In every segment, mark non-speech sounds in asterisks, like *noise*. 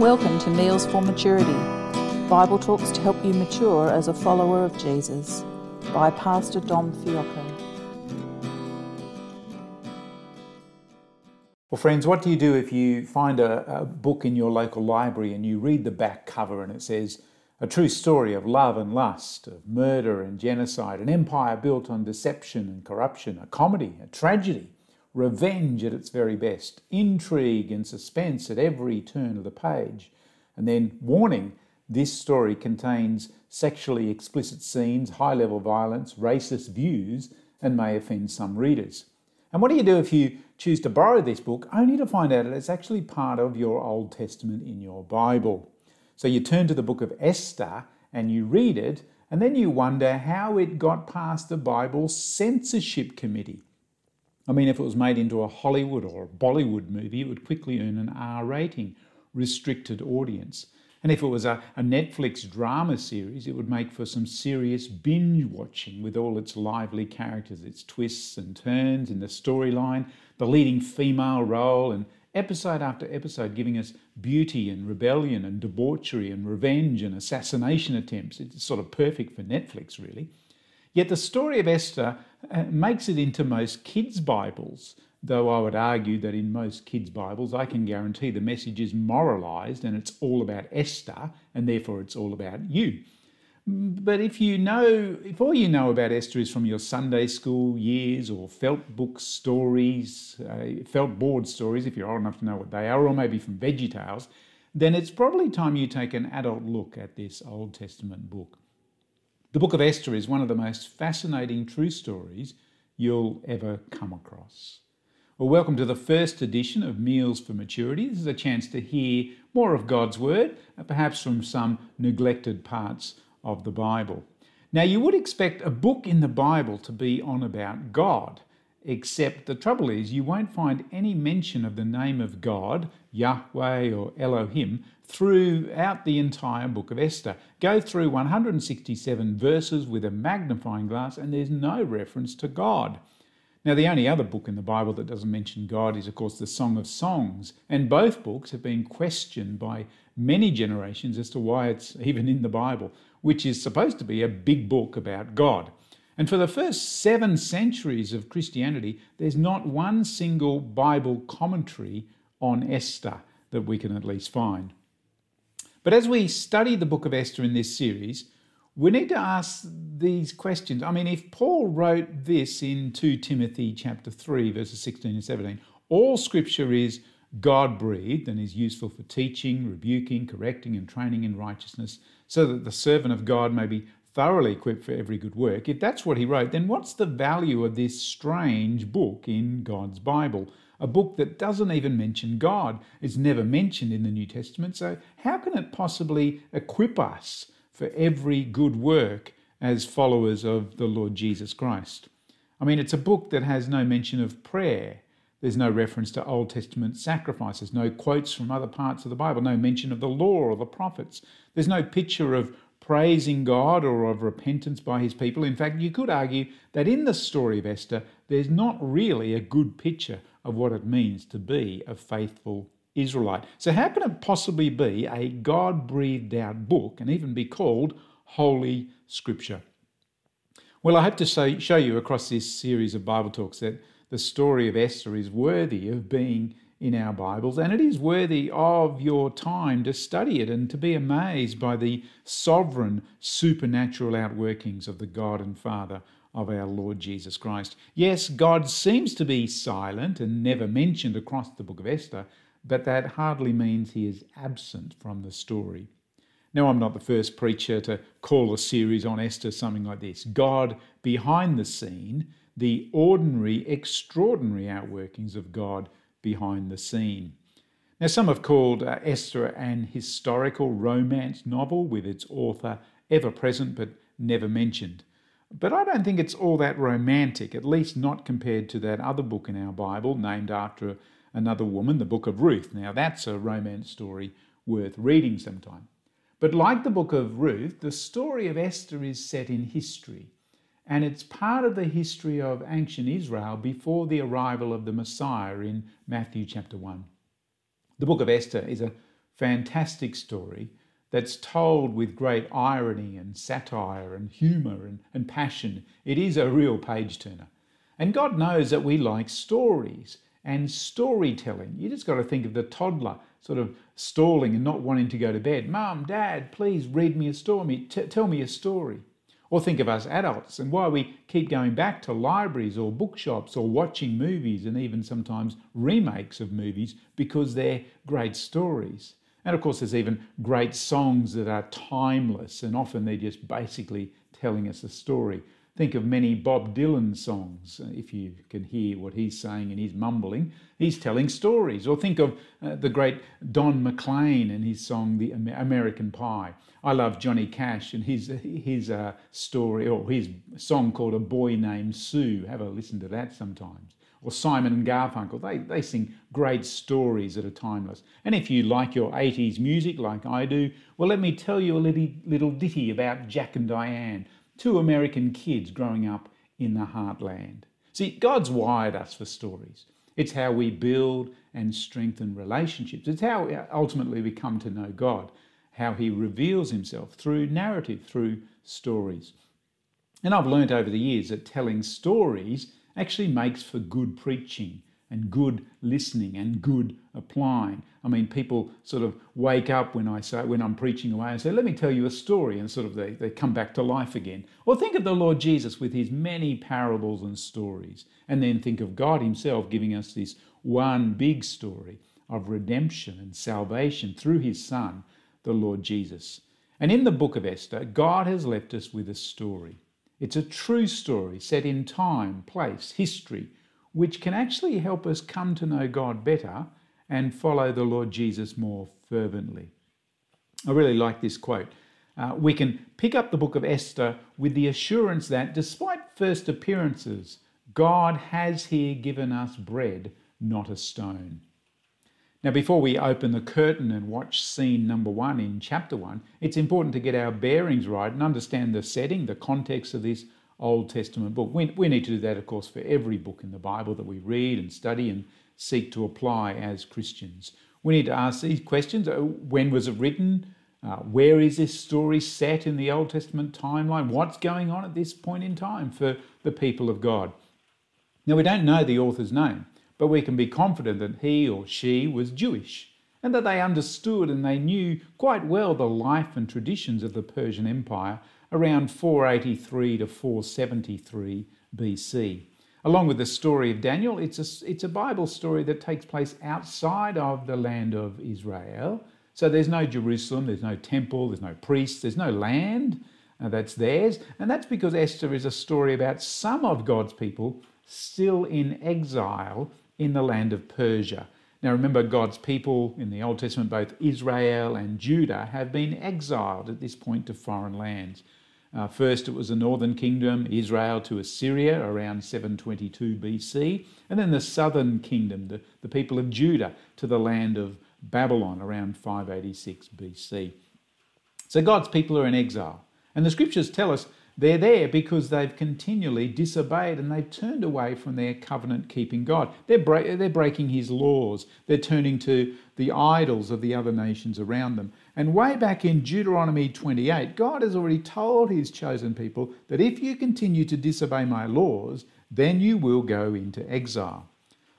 Welcome to Meals for Maturity, Bible talks to help you mature as a follower of Jesus by Pastor Dom Fiocco. Well, friends, what do you do if you find a, a, book in your local library and you read the back cover and it says, a true story of love and lust, of murder and genocide, an empire built on deception and corruption, a comedy, a tragedy, revenge at its very best, intrigue and suspense at every turn of the page. And then, warning this story contains sexually explicit scenes, high level violence, racist views, and may offend some readers. And what do you do if you choose to borrow this book only to find out that it's actually part of your Old Testament in your Bible? So you turn to the book of Esther and you read it, and then you wonder how it got past the Bible censorship committee. I mean, if it was made into a Hollywood or a Bollywood movie, it would quickly earn an R rating, restricted audience. And if it was a, a, Netflix drama series, it would make for some serious binge watching with all its lively characters, its twists and turns in the storyline, the leading female role, and episode after episode giving us beauty and rebellion and debauchery and revenge and assassination attempts. It's sort of perfect for Netflix, really. Yet the story of Esther uh, makes it into most kids' Bibles, though I would argue that in most kids' Bibles, I can guarantee the message is moralized and it's all about Esther, and therefore it's all about you. But if you know, if all you know about Esther is from your Sunday school years or felt book stories, uh, felt board stories, if you're old enough to know what they are, or maybe from Veggie Tales, then it's probably time you take an adult look at this Old Testament book. The book of Esther is one of the most fascinating true stories you'll ever come across. Well, welcome to the first edition of Meals for Maturity. This is a chance to hear more of God's Word, uh, perhaps from some neglected parts of the Bible. Now, you would expect a book in the Bible to be on about God, except the trouble is you won't find any mention of the name of God, Yahweh or Elohim, throughout the entire book of Esther. Go through 167 verses with a magnifying glass, and there's no reference to God. Now, the only other book in the Bible that doesn't mention God is, of course, the Song of Songs, and both books have been questioned by many generations as to why it's even in the Bible, which is supposed to be a big book about God. And for the first seven centuries of Christianity, there's not one single Bible commentary on Esther that we can at least find. But as we study the book of Esther in this series, we need to ask these questions. I mean, if Paul wrote this in 2 Timothy chapter 3 verses 16 and 17, all scripture is God breathed and is useful for teaching, rebuking, correcting and training in righteousness, so that the servant of God may be thoroughly equipped for every good work. If that's what he wrote, then what's the value of this strange book in God's Bible? a book that doesn't even mention God. It's never mentioned in the New Testament. So, how can it possibly equip us for every good work as followers of the Lord Jesus Christ? I mean, it's a book that has no mention of prayer. There's no reference to Old Testament sacrifices, no quotes from other parts of the Bible, no mention of the law or the prophets. There's no picture of praising God or of repentance by his people. In fact, you could argue that in the story of Esther, there's not really a good picture of what it means to be a faithful Israelite. So, how can it possibly be a God breathed out book and even be called Holy Scripture? Well, I hope to show you across this series of Bible talks that the story of Esther is worthy of being in our Bibles, and it is worthy of your time to study it and to be amazed by the sovereign supernatural outworkings of the God and Father of our Lord Jesus Christ. Yes, God seems to be silent and never mentioned across the book of Esther, but that hardly means he is absent from the story. Now, I'm not the first preacher to call a series on Esther something like this God behind the scene, the ordinary, extraordinary outworkings of God behind the scene. Now, some have called uh, Esther an historical romance novel with its author ever present but never mentioned. But I don't think it's all that romantic, at least not compared to that other book in our Bible named after another woman, the book of Ruth. Now, that's a romance story worth reading sometime. But like the book of Ruth, the story of Esther is set in history and it's part of the history of ancient Israel before the arrival of the Messiah in Matthew chapter 1. The book of Esther is a fantastic story that's told with great irony and satire and humour and, and passion. It is a real page turner. And God knows that we like stories and storytelling. You just got to think of the toddler sort of stalling and not wanting to go to bed. Mum, Dad, please read me a story. T- tell me a story. Or think of us adults and why we keep going back to libraries or bookshops or watching movies and even sometimes remakes of movies because they're great stories. And of course, there's even great songs that are timeless and often they're just basically telling us a story. Think of many Bob Dylan songs. If you can hear what he's saying and he's mumbling, he's telling stories. Or think of uh, the great Don McLean and his song "The American Pie." I love Johnny Cash and his his uh, story or his song called "A Boy Named Sue." Have a listen to that sometimes. Or Simon and Garfunkel. They they sing great stories that are timeless. And if you like your 80s music like I do, well, let me tell you a little, little ditty about Jack and Diane two American kids growing up in the heartland. See, God's wired us for stories. It's how we build and strengthen relationships. It's how uh, ultimately we come to know God, how He reveals Himself through narrative, through stories. And I've learned over the years that telling stories actually makes for good preaching and good listening and good applying. I mean, people sort of wake up when I say when I'm preaching away and say, "Let me tell you a story," and sort of they, they come back to life again. Or think of the Lord Jesus with his many parables and stories, and then think of God Himself giving us this one big story of redemption and salvation through His Son, the Lord Jesus. And in the book of Esther, God has left us with a story. It's a true story set in time, place, history which can actually help us come to know God better and follow the Lord Jesus more fervently. I really like this quote. Uh, we can pick up the book of Esther with the assurance that, despite first appearances, God has here given us bread, not a stone. Now, before we open the curtain and watch scene number one in chapter one, it's important to get our bearings right and understand the setting, the context of this Old Testament book. We, we need to do that, of course, for every book in the Bible that we read and study and seek to apply as Christians. We need to ask these questions uh, when was it written? Uh, where is this story set in the Old Testament timeline? What's going on at this point in time for the people of God? Now, we don't know the author's name, but we can be confident that he or she was Jewish and that they understood and they knew quite well the life and traditions of the Persian Empire around 483 to 473 BC. Along with the story of Daniel, it's a, it's a Bible story that takes place outside of the land of Israel. So there's no Jerusalem, there's no temple, there's no priests, there's no land uh, that's theirs. And that's because Esther is a story about some of God's people still in exile in the land of Persia. Now remember, God's people in the Old Testament, both Israel and Judah, have been exiled at this point to foreign lands. Uh, first, it was the northern kingdom, Israel to Assyria around 722 BC, and then the southern kingdom, the, the people of Judah, to the land of Babylon around 586 BC. So God's people are in exile. And the scriptures tell us they're there because they've continually disobeyed and they've turned away from their covenant keeping God. They're, bra- they're breaking his laws. They're turning to the idols of the other nations around them. And way back in Deuteronomy 28, God has already told his chosen people that if you continue to disobey my laws, then you will go into exile.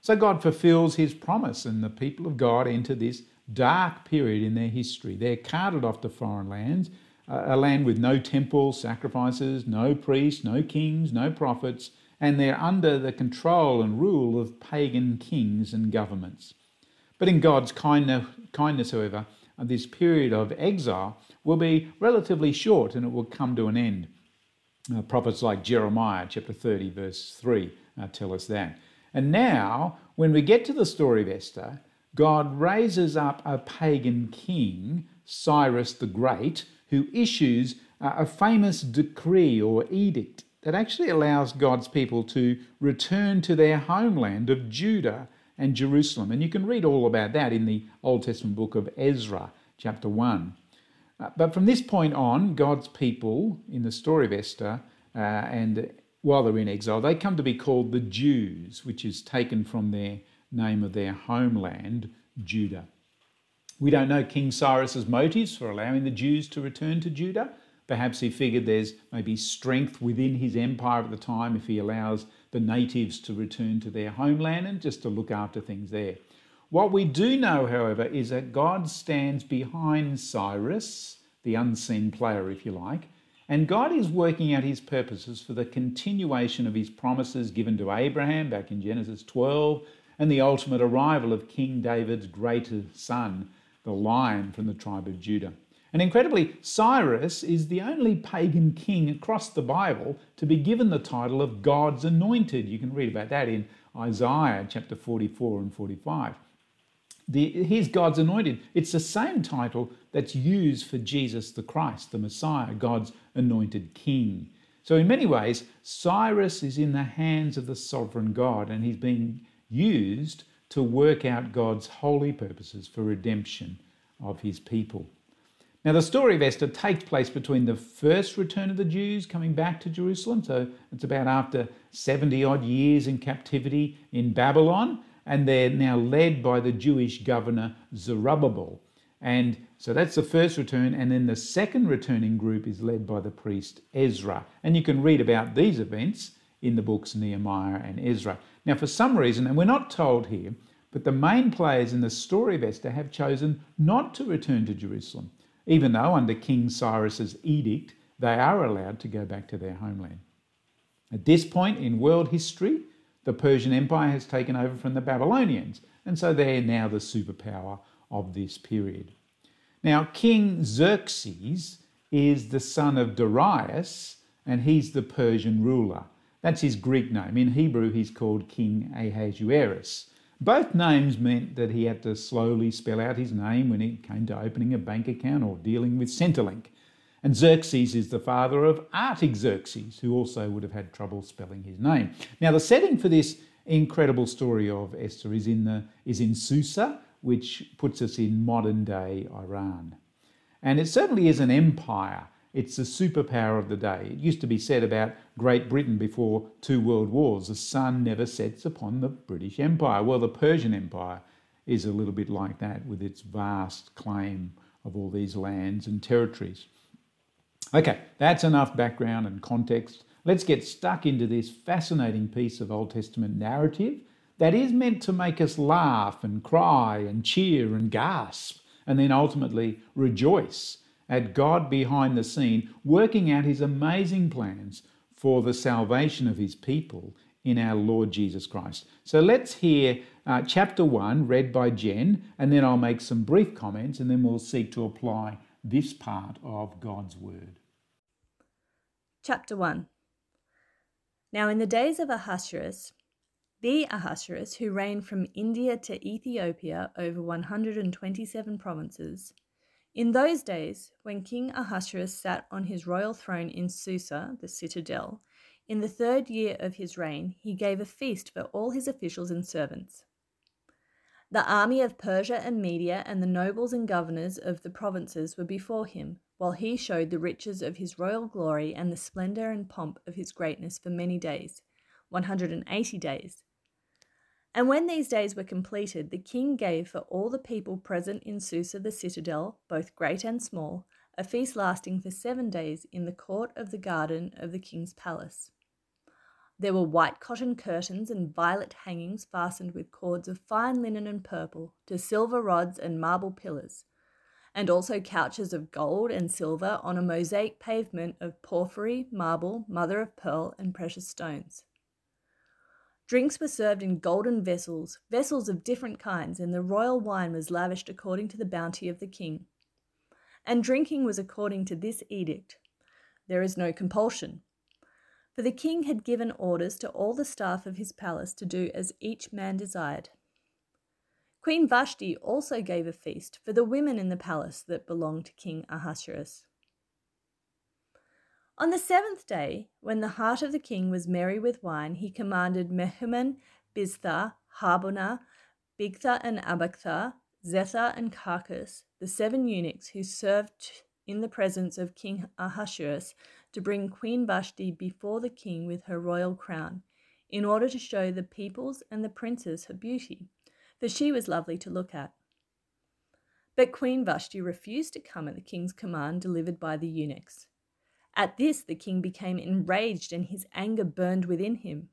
So God fulfills his promise, and the people of God enter this dark period in their history. They're carted off to foreign lands a land with no temple, sacrifices, no priests, no kings, no prophets, and they're under the control and rule of pagan kings and governments. But in God's kindness, however, this period of exile will be relatively short and it will come to an end. Uh, prophets like Jeremiah, chapter 30, verse 3, uh, tell us that. And now, when we get to the story of Esther, God raises up a pagan king, Cyrus the Great, who issues a famous decree or edict that actually allows God's people to return to their homeland of Judah and Jerusalem. And you can read all about that in the Old Testament book of Ezra, chapter 1. Uh, but from this point on, God's people in the story of Esther, uh, and while they're in exile, they come to be called the Jews, which is taken from their name of their homeland, Judah. We don't know King Cyrus's motives for allowing the Jews to return to Judah. Perhaps he figured there's maybe strength within his empire at the time if he allows the natives to return to their homeland and just to look after things there. What we do know, however, is that God stands behind Cyrus, the unseen player, if you like, and God is working out his purposes for the continuation of his promises given to Abraham back in Genesis 12 and the ultimate arrival of King David's greater son, the lion from the tribe of Judah. And incredibly, Cyrus is the only pagan king across the Bible to be given the title of God's anointed. You can read about that in Isaiah chapter 44 and 45. The, he's God's anointed. It's the same title that's used for Jesus the Christ, the Messiah, God's anointed king. So, in many ways, Cyrus is in the hands of the sovereign God and he's being used to work out God's holy purposes for redemption of his people. Now, the story of Esther takes place between the first return of the Jews coming back to Jerusalem, so it's about after 70 odd years in captivity in Babylon, and they're now led by the Jewish governor Zerubbabel. And so that's the first return, and then the second returning group is led by the priest Ezra. And you can read about these events in the books Nehemiah and Ezra. Now, for some reason, and we're not told here, but the main players in the story of Esther have chosen not to return to Jerusalem, even though under King Cyrus's edict they are allowed to go back to their homeland. At this point in world history, the Persian Empire has taken over from the Babylonians, and so they're now the superpower of this period. Now, King Xerxes is the son of Darius, and he's the Persian ruler. That's his Greek name. In Hebrew, he's called King Ahasuerus. Both names meant that he had to slowly spell out his name when it came to opening a bank account or dealing with Centrelink. And Xerxes is the father of Artaxerxes, who also would have had trouble spelling his name. Now, the setting for this incredible story of Esther is in, the, is in Susa, which puts us in modern day Iran. And it certainly is an empire. It's the superpower of the day. It used to be said about Great Britain before two world wars the sun never sets upon the British Empire. Well, the Persian Empire is a little bit like that with its vast claim of all these lands and territories. Okay, that's enough background and context. Let's get stuck into this fascinating piece of Old Testament narrative that is meant to make us laugh and cry and cheer and gasp and then ultimately rejoice at God behind the scene working out his amazing plans for the salvation of his people in our Lord Jesus Christ. So let's hear uh, chapter 1 read by Jen, and then I'll make some brief comments, and then we'll seek to apply this part of God's Word. Chapter 1 Now, in the days of Ahasuerus, the Ahasuerus who reigned from India to Ethiopia over 127 provinces, in those days, when King Ahasuerus sat on his royal throne in Susa, the citadel, in the third year of his reign, he gave a feast for all his officials and servants. The army of Persia and Media and the nobles and governors of the provinces were before him, while he showed the riches of his royal glory and the splendor and pomp of his greatness for many days, 180 days. And when these days were completed, the king gave for all the people present in Susa the citadel, both great and small, a feast lasting for seven days in the court of the garden of the king's palace. There were white cotton curtains and violet hangings fastened with cords of fine linen and purple to silver rods and marble pillars, and also couches of gold and silver on a mosaic pavement of porphyry, marble, mother of pearl, and precious stones. Drinks were served in golden vessels, vessels of different kinds, and the royal wine was lavished according to the bounty of the king. And drinking was according to this edict there is no compulsion for the king had given orders to all the staff of his palace to do as each man desired. Queen Vashti also gave a feast for the women in the palace that belonged to King Ahasuerus. On the seventh day, when the heart of the king was merry with wine, he commanded Mehuman, Biztha, Harbonah, Bigtha and Abagtha, Zethar and Carkas, the seven eunuchs who served in the presence of King Ahasuerus, to bring Queen Vashti before the king with her royal crown, in order to show the peoples and the princes her beauty, for she was lovely to look at. But Queen Vashti refused to come at the king's command delivered by the eunuchs. At this, the king became enraged and his anger burned within him.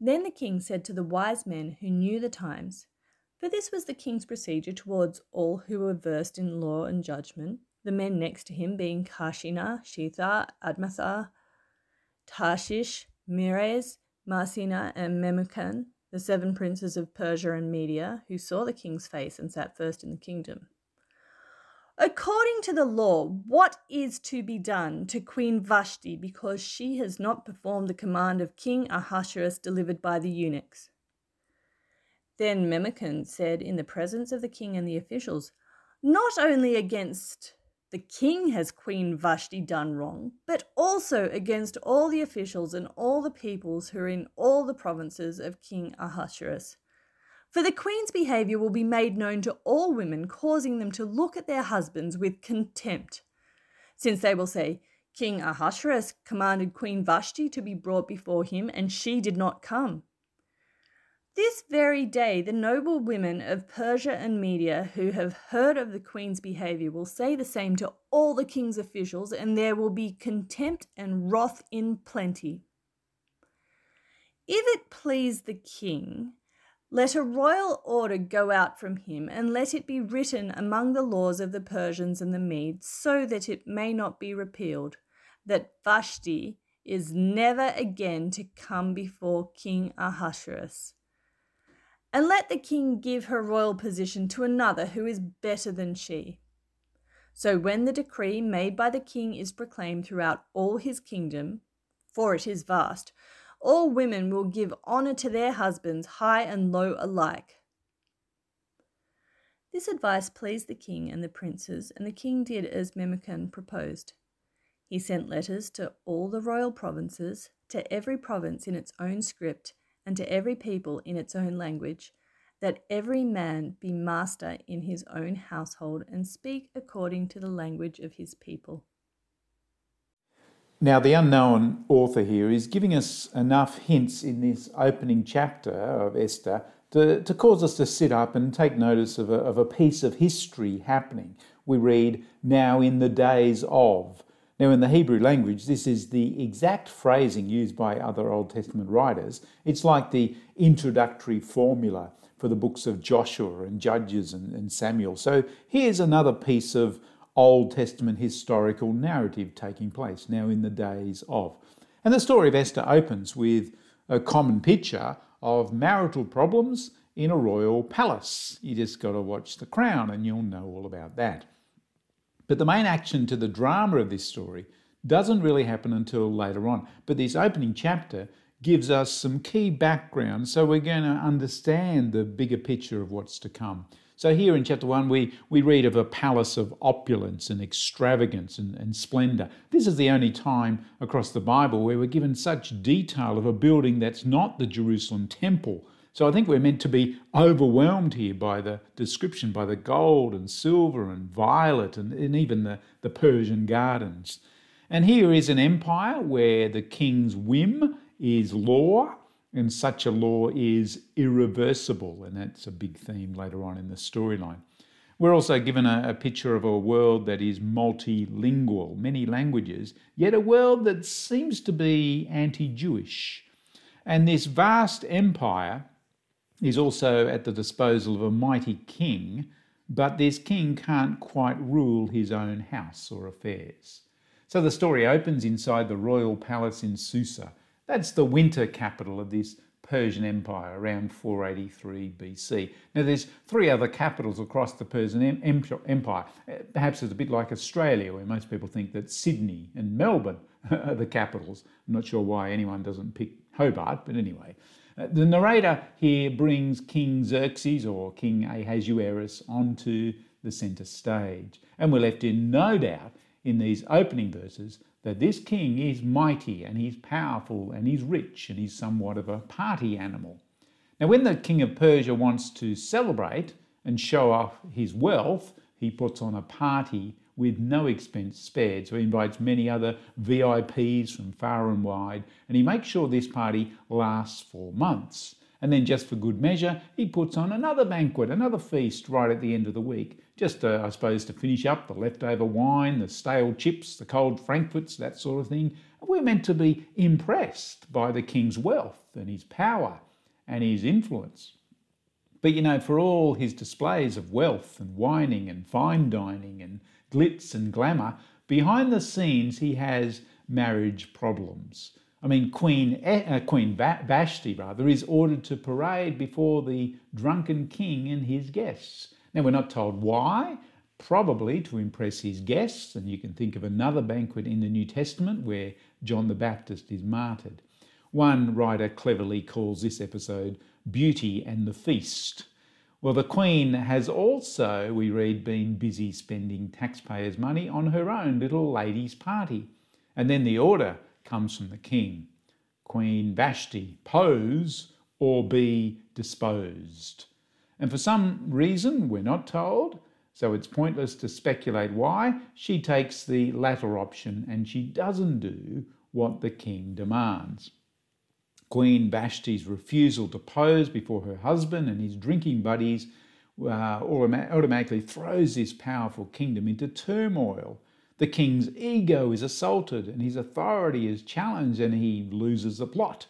Then the king said to the wise men who knew the times, for this was the king's procedure towards all who were versed in law and judgment, the men next to him being Carshena, Shethar, Admatha, Tarshish, Meres, Marsena, and Memucan, the seven princes of Persia and Media, who saw the king's face and sat first in the kingdom. According to the law, what is to be done to Queen Vashti because she has not performed the command of King Ahasuerus delivered by the eunuchs? Then Memucan said in the presence of the king and the officials, Not only against the king has Queen Vashti done wrong, but also against all the officials and all the peoples who are in all the provinces of King Ahasuerus. For the queen's behavior will be made known to all women, causing them to look at their husbands with contempt. Since they will say, King Ahasuerus commanded Queen Vashti to be brought before him, and she did not come. This very day, the noble women of Persia and Media who have heard of the queen's behavior will say the same to all the king's officials, and there will be contempt and wrath in plenty. If it please the king, let a royal order go out from him, and let it be written among the laws of the Persians and the Medes, so that it may not be repealed, that Vashti is never again to come before King Ahasuerus and let the king give her royal position to another who is better than she. So when the decree made by the king is proclaimed throughout all his kingdom, for it is vast, all women will give honour to their husbands, high and low alike. This advice pleased the king and the princes, and the king did as Memucan proposed. He sent letters to all the royal provinces, to every province in its own script, and to every people in its own language, that every man be master in his own household and speak according to the language of his people. Now, the unknown author here is giving us enough hints in this opening chapter of Esther to, to cause us to sit up and take notice of a, of a piece of history happening. We read, now in the days of. Now, in the Hebrew language, this is the exact phrasing used by other Old Testament writers. It's like the introductory formula for the books of Joshua and Judges and, and Samuel. So here's another piece of Old Testament historical narrative taking place now in the days of. And the story of Esther opens with a common picture of marital problems in a royal palace. You just got to watch The Crown and you'll know all about that. But the main action to the drama of this story doesn't really happen until later on. But this opening chapter gives us some key background so we're going to understand the bigger picture of what's to come. So, here in chapter 1, we, we read of a palace of opulence and extravagance and, and splendour. This is the only time across the Bible where we're given such detail of a building that's not the Jerusalem temple, so I think we're meant to be overwhelmed here by the description, by the gold and silver and violet and, and even the, the Persian gardens. And here is an empire where the king's whim is law, and such a law is irreversible. And that's a big theme later on in the storyline. We're also given a, a, picture of a world that is multilingual, many languages, yet a world that seems to be anti Jewish. And this vast empire is also at the disposal of a mighty king, but this king can't quite rule his own house or affairs. So the story opens inside the royal palace in Susa. That's the winter capital of this Persian Empire around 483 BC. Now, there's three other capitals across the Persian Empire. Perhaps it's a bit like Australia, where most people think that Sydney and Melbourne *laughs* are the capitals. I'm not sure why anyone doesn't pick Hobart, but anyway. Uh, the narrator here brings King Xerxes or King Ahasuerus onto the centre stage, and we're left in no doubt in these opening verses that this king is mighty and he's powerful and he's rich and he's somewhat of a party animal. Now, when the king of Persia wants to celebrate and show off his wealth, he puts on a party with no expense spared. So he invites many other VIPs from far and wide, and he makes sure this party lasts for months. And then, just for good measure, he puts on another banquet, another feast right at the end of the week, just, uh, I suppose, to finish up the leftover wine, the stale chips, the cold frankfurts, that sort of thing. We're meant to be impressed by the king's wealth and his power and his influence. But you know, for all his displays of wealth and wining and fine dining and glitz and glamour, behind the scenes he has marriage problems. I mean, Queen, uh, Queen Vashti, rather, is ordered to parade before the drunken king and his guests. Now, we're not told why, probably to impress his guests, and you can think of another banquet in the New Testament where John the Baptist is martyred. One writer cleverly calls this episode Beauty and the Feast. Well, the Queen has also, we read, been busy spending taxpayers' money on her own little ladies' party. And then the order comes from the king. Queen Vashti, pose or be disposed. And for some reason, we're not told, so it's pointless to speculate why, she takes the latter option and she doesn't do what the king demands. Queen Vashti's refusal to pose before her husband and his drinking buddies uh, automatically throws this powerful kingdom into turmoil the king's ego is assaulted and his authority is challenged and he loses the plot.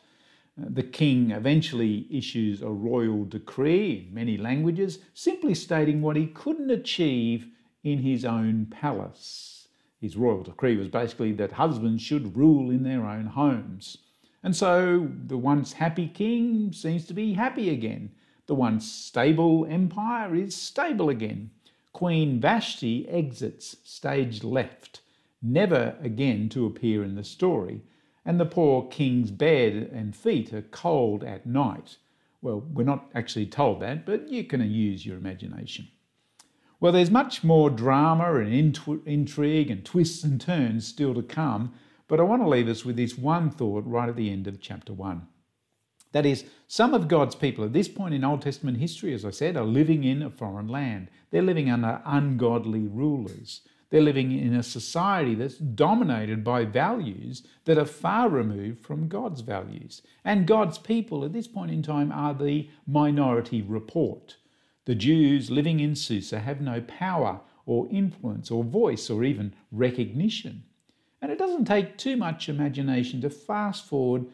Uh, the king eventually issues a royal decree in many languages, simply stating what he couldn't achieve in his own palace. His royal decree was basically that husbands should rule in their own homes. And so the once happy king seems to be happy again. The once stable empire is stable again. Queen Vashti exits stage left, never again to appear in the story, and the poor king's bed and feet are cold at night. Well, we're not actually told that, but you can use your imagination. Well, there's much more drama and intrigue and twists and turns still to come, but I want to leave us with this one thought right at the end of chapter 1. That is, some of God's people at this point in Old Testament history, as I said, are living in a foreign land. They're living under ungodly rulers. They're living in a society that's dominated by values that are far removed from God's values. And God's people at this point in time are the minority report. The Jews living in Susa have no power or influence or voice or even recognition. And it doesn't take too much imagination to fast forward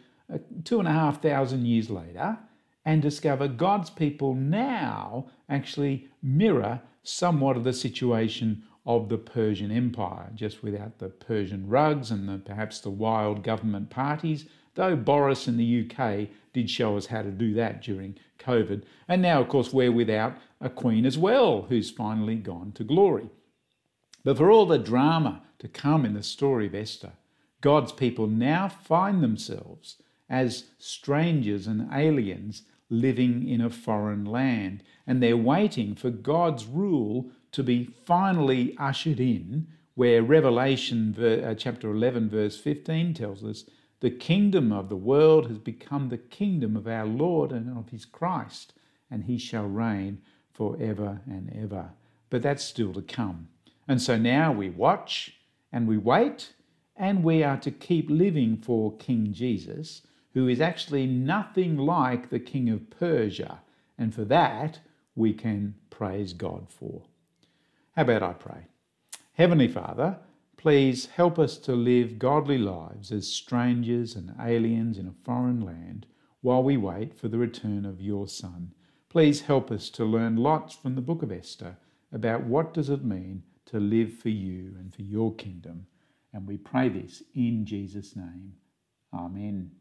two and a half thousand years later and discover God's people now actually mirror somewhat of the situation of the Persian Empire, just without the Persian rugs and the, perhaps the wild government parties, though Boris in the UK did show us how to do that during COVID. And now, of course, we're without a queen as well, who's finally gone to glory. But for all the drama to come in the story of Esther, God's people now find themselves as strangers and aliens living in a foreign land. And they're waiting for God's rule to be finally ushered in, where Revelation uh, chapter 11, verse 15 tells us the kingdom of the world has become the kingdom of our Lord and of his Christ, and he shall reign forever and ever. But that's still to come. And so now we watch and we wait, and we are to keep living for King Jesus who is actually nothing like the king of Persia, and for that we can praise God for. How about I pray? Heavenly Father, please help us to live godly lives as strangers and aliens in a foreign land while we wait for the return of your Son. Please help us to learn lots from the book of Esther about what does it mean to live for you and for your kingdom. And we pray this in Jesus' name. Amen.